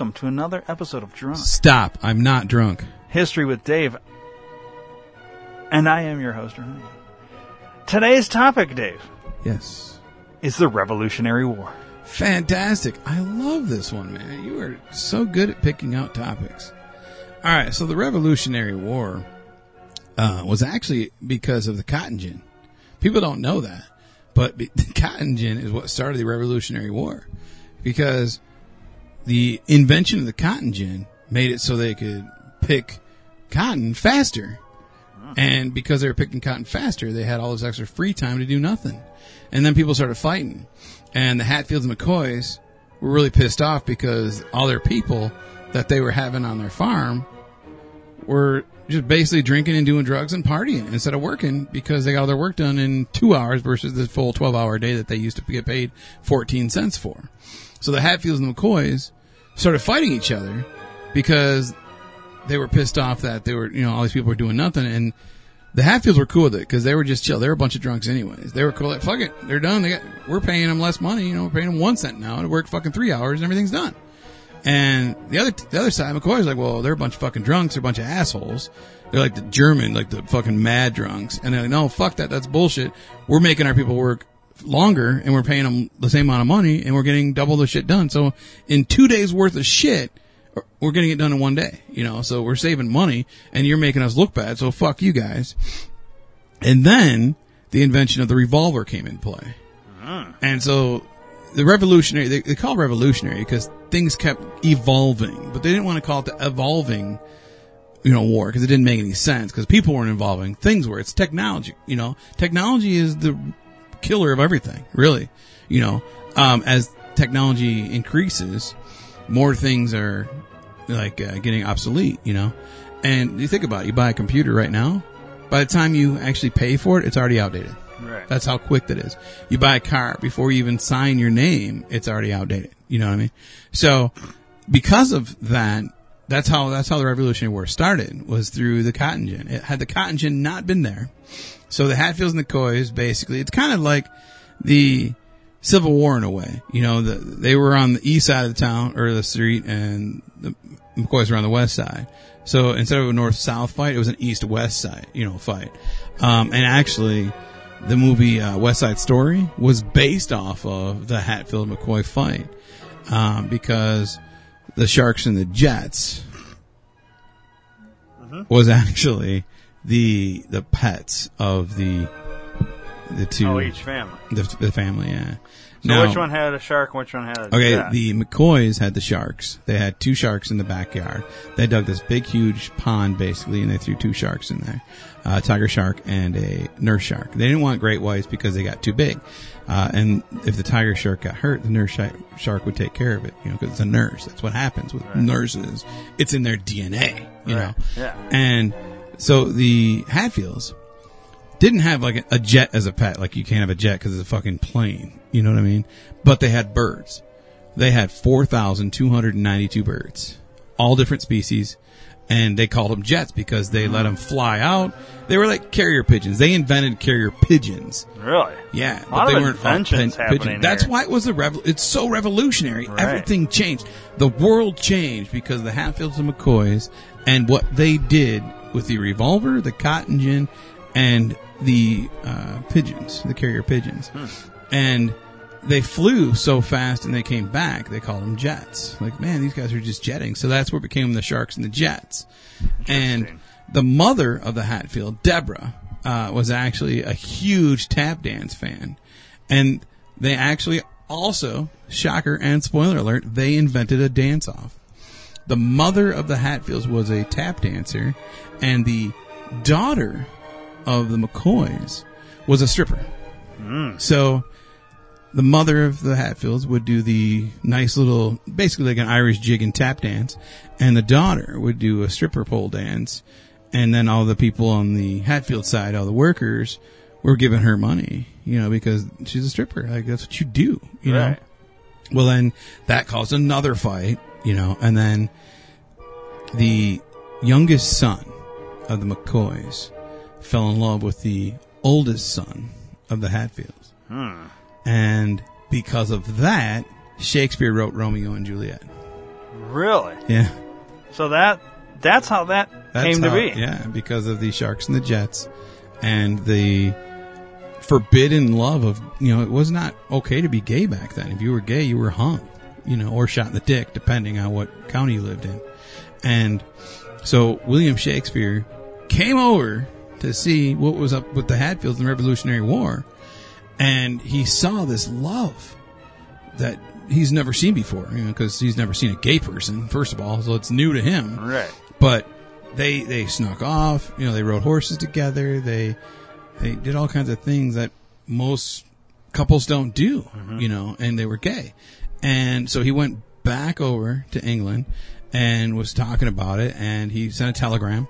Welcome to another episode of Drunk Stop. I'm not drunk. History with Dave. And I am your host, Ernie. Today's topic, Dave, Yes. is the Revolutionary War. Fantastic. I love this one, man. You are so good at picking out topics. All right, so the Revolutionary War uh, was actually because of the cotton gin. People don't know that, but be- the cotton gin is what started the Revolutionary War because the invention of the cotton gin made it so they could pick cotton faster. And because they were picking cotton faster, they had all this extra free time to do nothing. And then people started fighting. And the Hatfields and McCoys were really pissed off because all their people that they were having on their farm were just basically drinking and doing drugs and partying instead of working because they got all their work done in two hours versus the full 12 hour day that they used to get paid 14 cents for. So the Hatfields and the McCoys started fighting each other because they were pissed off that they were, you know, all these people were doing nothing. And the Hatfields were cool with it because they were just chill. They were a bunch of drunks anyways. They were cool. Like, fuck it. They're done. They got, we're paying them less money. You know, we're paying them one cent now to work fucking three hours and everything's done. And the other, the other side, McCoy's like, well, they're a bunch of fucking drunks. They're a bunch of assholes. They're like the German, like the fucking mad drunks. And they're like, no, fuck that. That's bullshit. We're making our people work longer and we're paying them the same amount of money and we're getting double the shit done. So in two days worth of shit, we're getting it done in one day, you know, so we're saving money and you're making us look bad. So fuck you guys. And then the invention of the revolver came in play. Uh-huh. And so the revolutionary, they, they call it revolutionary because things kept evolving, but they didn't want to call it the evolving, you know, war because it didn't make any sense because people weren't evolving. Things were. It's technology, you know, technology is the killer of everything, really. You know, um, as technology increases, more things are like uh, getting obsolete, you know. And you think about it, you buy a computer right now, by the time you actually pay for it, it's already outdated. Right. That's how quick that is. You buy a car before you even sign your name, it's already outdated. You know what I mean? So because of that, that's how that's how the Revolutionary War started was through the cotton gin. It, had the cotton gin not been there, so the Hatfields and the Coys basically it's kind of like the Civil War in a way. You know, the, they were on the east side of the town or the street, and the McCoys were on the west side. So instead of a north south fight, it was an east west side, you know, fight. Um, and actually, the movie uh, West Side Story was based off of the Hatfield McCoy fight um, because the Sharks and the Jets was actually the the pets of the the two Oh, each family. the, the family. Yeah. So Now- which one had a shark which one had a Okay, jet? the McCoys had the sharks. They had two sharks in the backyard. They dug this big, huge pond, basically, and they threw two sharks in there. A tiger shark and a nurse shark. They didn't want great whites because they got too big. Uh, and if the tiger shark got hurt, the nurse shark would take care of it, you know, because it's a nurse. That's what happens with nurses. It's in their DNA, you know. Yeah. And so the Hatfields didn't have like a, a jet as a pet. Like you can't have a jet because it's a fucking plane. You know what I mean? But they had birds. They had 4,292 birds, all different species. And they called them jets because they let them fly out. They were like carrier pigeons. They invented carrier pigeons. Really? Yeah, but they weren't inventions pen- happening That's why it was a revel. It's so revolutionary. Right. Everything changed. The world changed because of the Hatfields and McCoys and what they did with the revolver, the cotton gin, and the uh, pigeons, the carrier pigeons, Hmm. and they flew so fast and they came back. They called them jets. Like, man, these guys are just jetting. So that's what became the sharks and the jets. And the mother of the Hatfield, Deborah, uh, was actually a huge tap dance fan. And they actually also, shocker and spoiler alert, they invented a dance off. the mother of the Hatfields was a tap dancer, and the daughter of the McCoys was a stripper. So the mother of the Hatfields would do the nice little, basically like an Irish jig and tap dance, and the daughter would do a stripper pole dance, and then all the people on the Hatfield side, all the workers, were giving her money, you know, because she's a stripper. Like that's what you do, you know. Well, then that caused another fight, you know, and then the youngest son of the McCoys fell in love with the oldest son of the Hatfields. Hmm. And because of that, Shakespeare wrote Romeo and Juliet. Really? Yeah. So that that's how that That's came to be. Yeah, because of the Sharks and the Jets and the forbidden love of, you know, it was not okay to be gay back then. If you were gay, you were hung, you know, or shot in the dick, depending on what county you lived in. And so William Shakespeare came over to see what was up with the Hatfields in the Revolutionary War, and he saw this love that he's never seen before, you know, because he's never seen a gay person, first of all, so it's new to him Right. but they they snuck off. You know, they rode horses together. They they did all kinds of things that most couples don't do. Mm-hmm. You know, and they were gay, and so he went back over to England and was talking about it. And he sent a telegram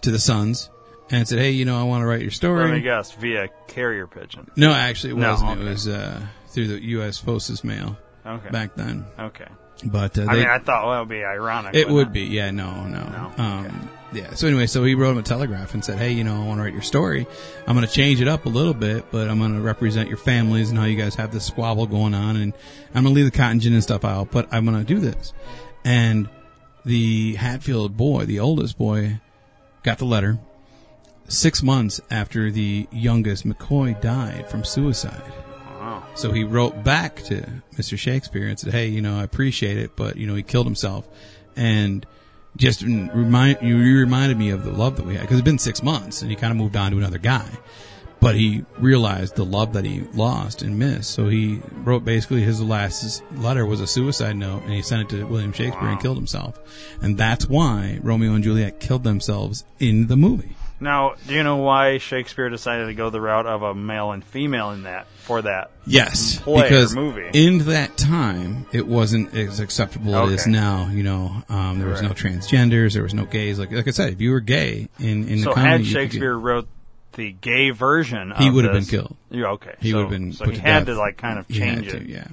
to the Sons and said, "Hey, you know, I want to write your story." Let me guess. Via carrier pigeon. No, actually, it No, wasn't. It was uh, through the U.S. Post's mail Okay. back then. Okay. But uh, I they, mean, I thought well, it would be ironic. It would be, yeah, no, no. No? Um, yeah. So anyway, so he wrote him a telegraph and said, "Hey, you know, I want to write your story. I'm going to change it up a little bit, but I'm going to represent your families and how you guys have this squabble going on, and I'm going to leave the cotton gin and stuff out, but I'm going to do this." And the Hatfield boy, the oldest boy, got the letter six months after the youngest McCoy died from suicide. Wow. So he wrote back to Mr. Shakespeare and said, "Hey, you know, I appreciate it, but you know, he killed himself, and just remind you you reminded me of the love that we had because it's been six months, and he kind of moved on to another guy, but he realized the love that he lost and missed. So he wrote basically his last letter was a suicide note, and he sent it to William Shakespeare and killed himself, and that's why Romeo and Juliet killed themselves in the movie. Now, do you know why Shakespeare decided to go the route of a male and female in that for that? Yes, play or because movie. in that time it wasn't as acceptable as it is Okay. now. You know, um, there was no Right. transgenders, there was no gays. Like like I said, if you were gay in in So the county, had you could get- Shakespeare wrote the gay version, He of would have been this- killed. Yeah, okay. He so, would have been So put he to had death. to like kind of He had change to, yeah,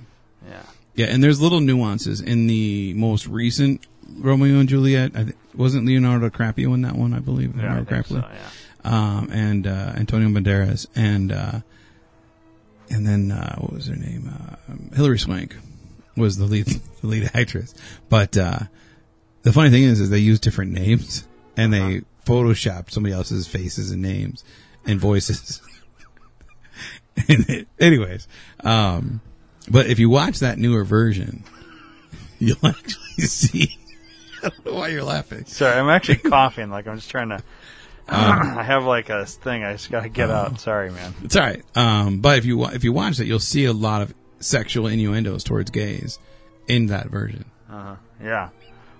Yeah. yeah. And there's little nuances in the most recent Romeo and Juliet. I th- wasn't Leonardo DiCaprio in that one, I believe. I Yeah, I think so, yeah. um, and uh, Antonio Banderas, and uh, and then uh, what was her name? Uh, Hilary Swank was the lead the lead actress. But uh, the funny thing is, is they use different names, and they photoshopped somebody else's faces and names and voices. and it, anyways, um, but if you watch that newer version, you'll actually see. I don't know why you're laughing. Sorry, I'm actually coughing. Like I'm just trying to. Um, I have like a thing I just got to uh, get out. Sorry, man. It's all right. Um, but if you if you watch that, you'll see a lot of sexual innuendos towards gays in that version. Uh-huh. Yeah.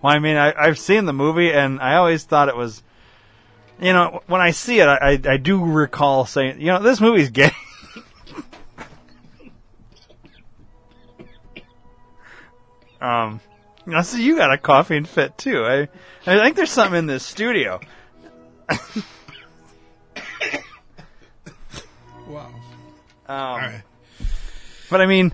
Well, I mean, I, I've seen the movie, and I always thought it was, you know, when I see it, I, I, I do recall saying, you know, this movie's gay. um, now, see, you got a coughing fit too. I, I think there's something in this studio. Wow. Um, But I mean,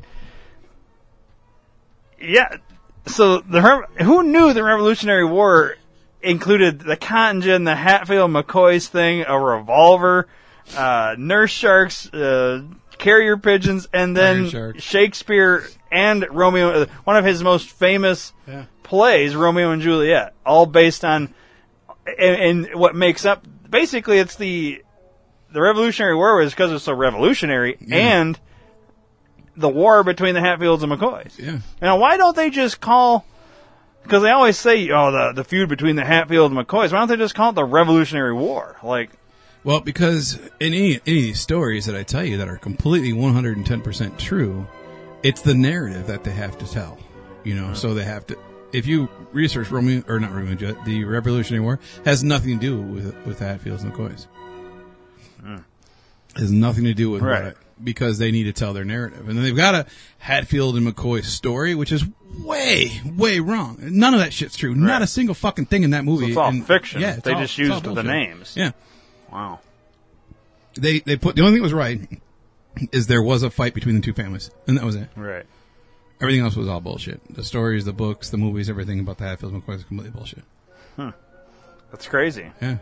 yeah. So the who knew the Revolutionary War included the cotton gin, the Hatfield McCoy's thing, a revolver, uh, nurse sharks, uh, carrier pigeons, and then. Shakespeare and Romeo. uh, One of his most famous Yeah. plays, Romeo and Juliet, all based on and, and what makes up. Basically, it's the the Revolutionary War was because it's so revolutionary, and the war between the Hatfields and McCoys. Yeah. Now, why don't they just call? Because they always say, "Oh, the the feud between the Hatfields and McCoys." Why don't they just call it the Revolutionary War? Like, Well, because in any, any of these stories that I tell you that are completely 110% true, it's the narrative that they have to tell. You know, so they have to, if you research Romeo or not Romeo and the Revolutionary War has nothing to do with with Hatfields and McCoys. Has nothing to do with Hmm. Right. what, because they need to tell their narrative, and then they've got a Hatfield and McCoy story, which is way way wrong. None of that shit's true. Not a single fucking thing in that movie. it's all and- fiction. Yeah, They all- just used the names. Yeah, Wow. they they put the only thing that was right is there was a fight between the two families, and that was it. Right. Everything else was all bullshit. The stories, the books, the movies, everything about the Hatfields and McCoys is completely bullshit. That's crazy. Yeah.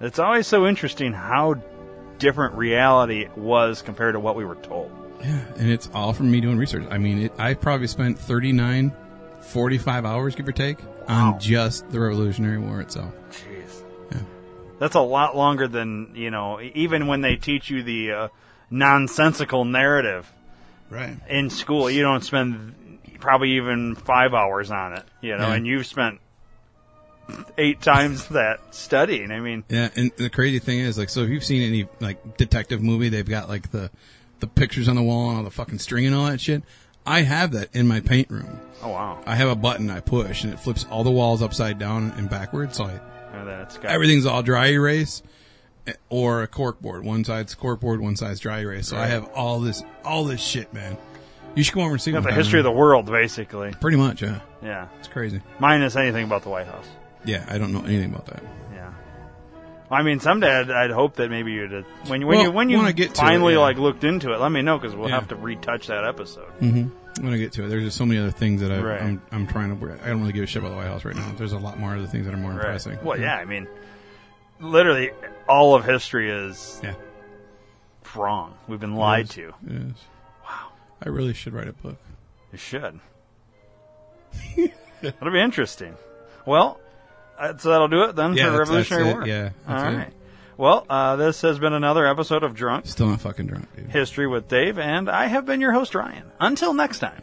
It's always so interesting how different reality was compared to what we were told. Yeah, and it's all from me doing research. I mean, it, I probably spent 39, 45 hours, give or take, Wow. on just the Revolutionary War itself. Jeez. Yeah. That's a lot longer than, you know, even when they teach you the uh, nonsensical narrative Right. in school, you don't spend probably even five hours on it, you know, Yeah. and you've spent eight times that studying. I mean, Yeah, and the crazy thing is, like, so if you've seen any like detective movie, they've got like the the pictures on the wall and all the fucking string and all that shit. I have that in my paint room. oh wow. I have a button I push and it flips all the walls upside down and backwards. So I, It's got everything's all dry erase or a cork board. One side's cork board, one side's dry erase. So I have all this all this shit, man. You should come over and see got one the history of the world, basically. Pretty much, yeah. Yeah. It's crazy. Minus anything about the White House. Yeah, I don't know anything about that. Yeah. I mean, someday I'd, I'd hope that maybe you'd when you when Well, you when you when I get to it, finally yeah. like looked into it, let me know because we'll Yeah. have to retouch that episode. Mm-hmm. I'm gonna get to it. There's just so many other things that I, Right. I'm I'm trying to. I don't really give a shit about the White House right now. There's a lot more other things that are more Right. impressing. Well, yeah. I mean, literally all of history is Yeah. wrong. We've been lied to. Wow. I really should write a book. You should. That'll be interesting. Well, uh, so that'll do it then Yeah, for that's- Revolutionary. War. Yeah, All that's it. Well, uh, this has been another episode of Drunk Still not fucking drunk, dude. History with Dave, and I have been your host, Ryan. Until next time.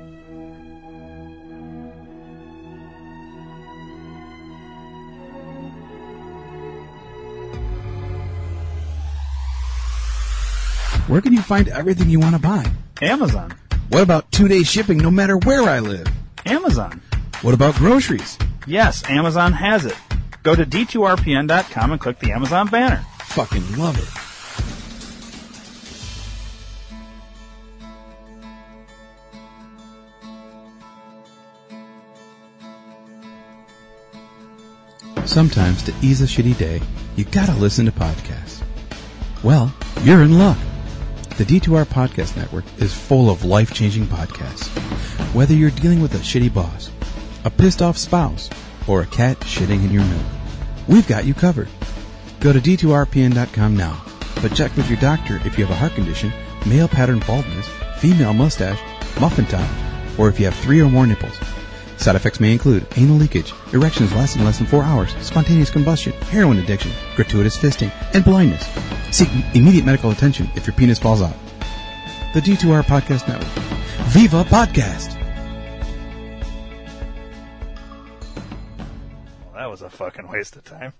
Where can you find everything you want to buy? Amazon. What about two day shipping no matter where I live? Amazon. What about groceries? Yes, Amazon has it. Go to d2rpn.com and click the Amazon banner. Fucking love it. Sometimes to ease a shitty day, you gotta listen to podcasts. Well, you're in luck. The D2R Podcast Network is full of life changing podcasts. Whether you're dealing with a shitty boss, a pissed off spouse, or a cat shitting in your milk, we've got you covered. Go to d2rpn.com now, but check with your doctor if you have a heart condition, male pattern baldness, female mustache, muffin top, or if you have three or more nipples. Side effects may include anal leakage, erections lasting less than four hours, spontaneous combustion, heroin addiction, gratuitous fisting, and blindness. Seek immediate medical attention if your penis falls out. The D2R Podcast Network. Viva Podcast! That was a fucking waste of time.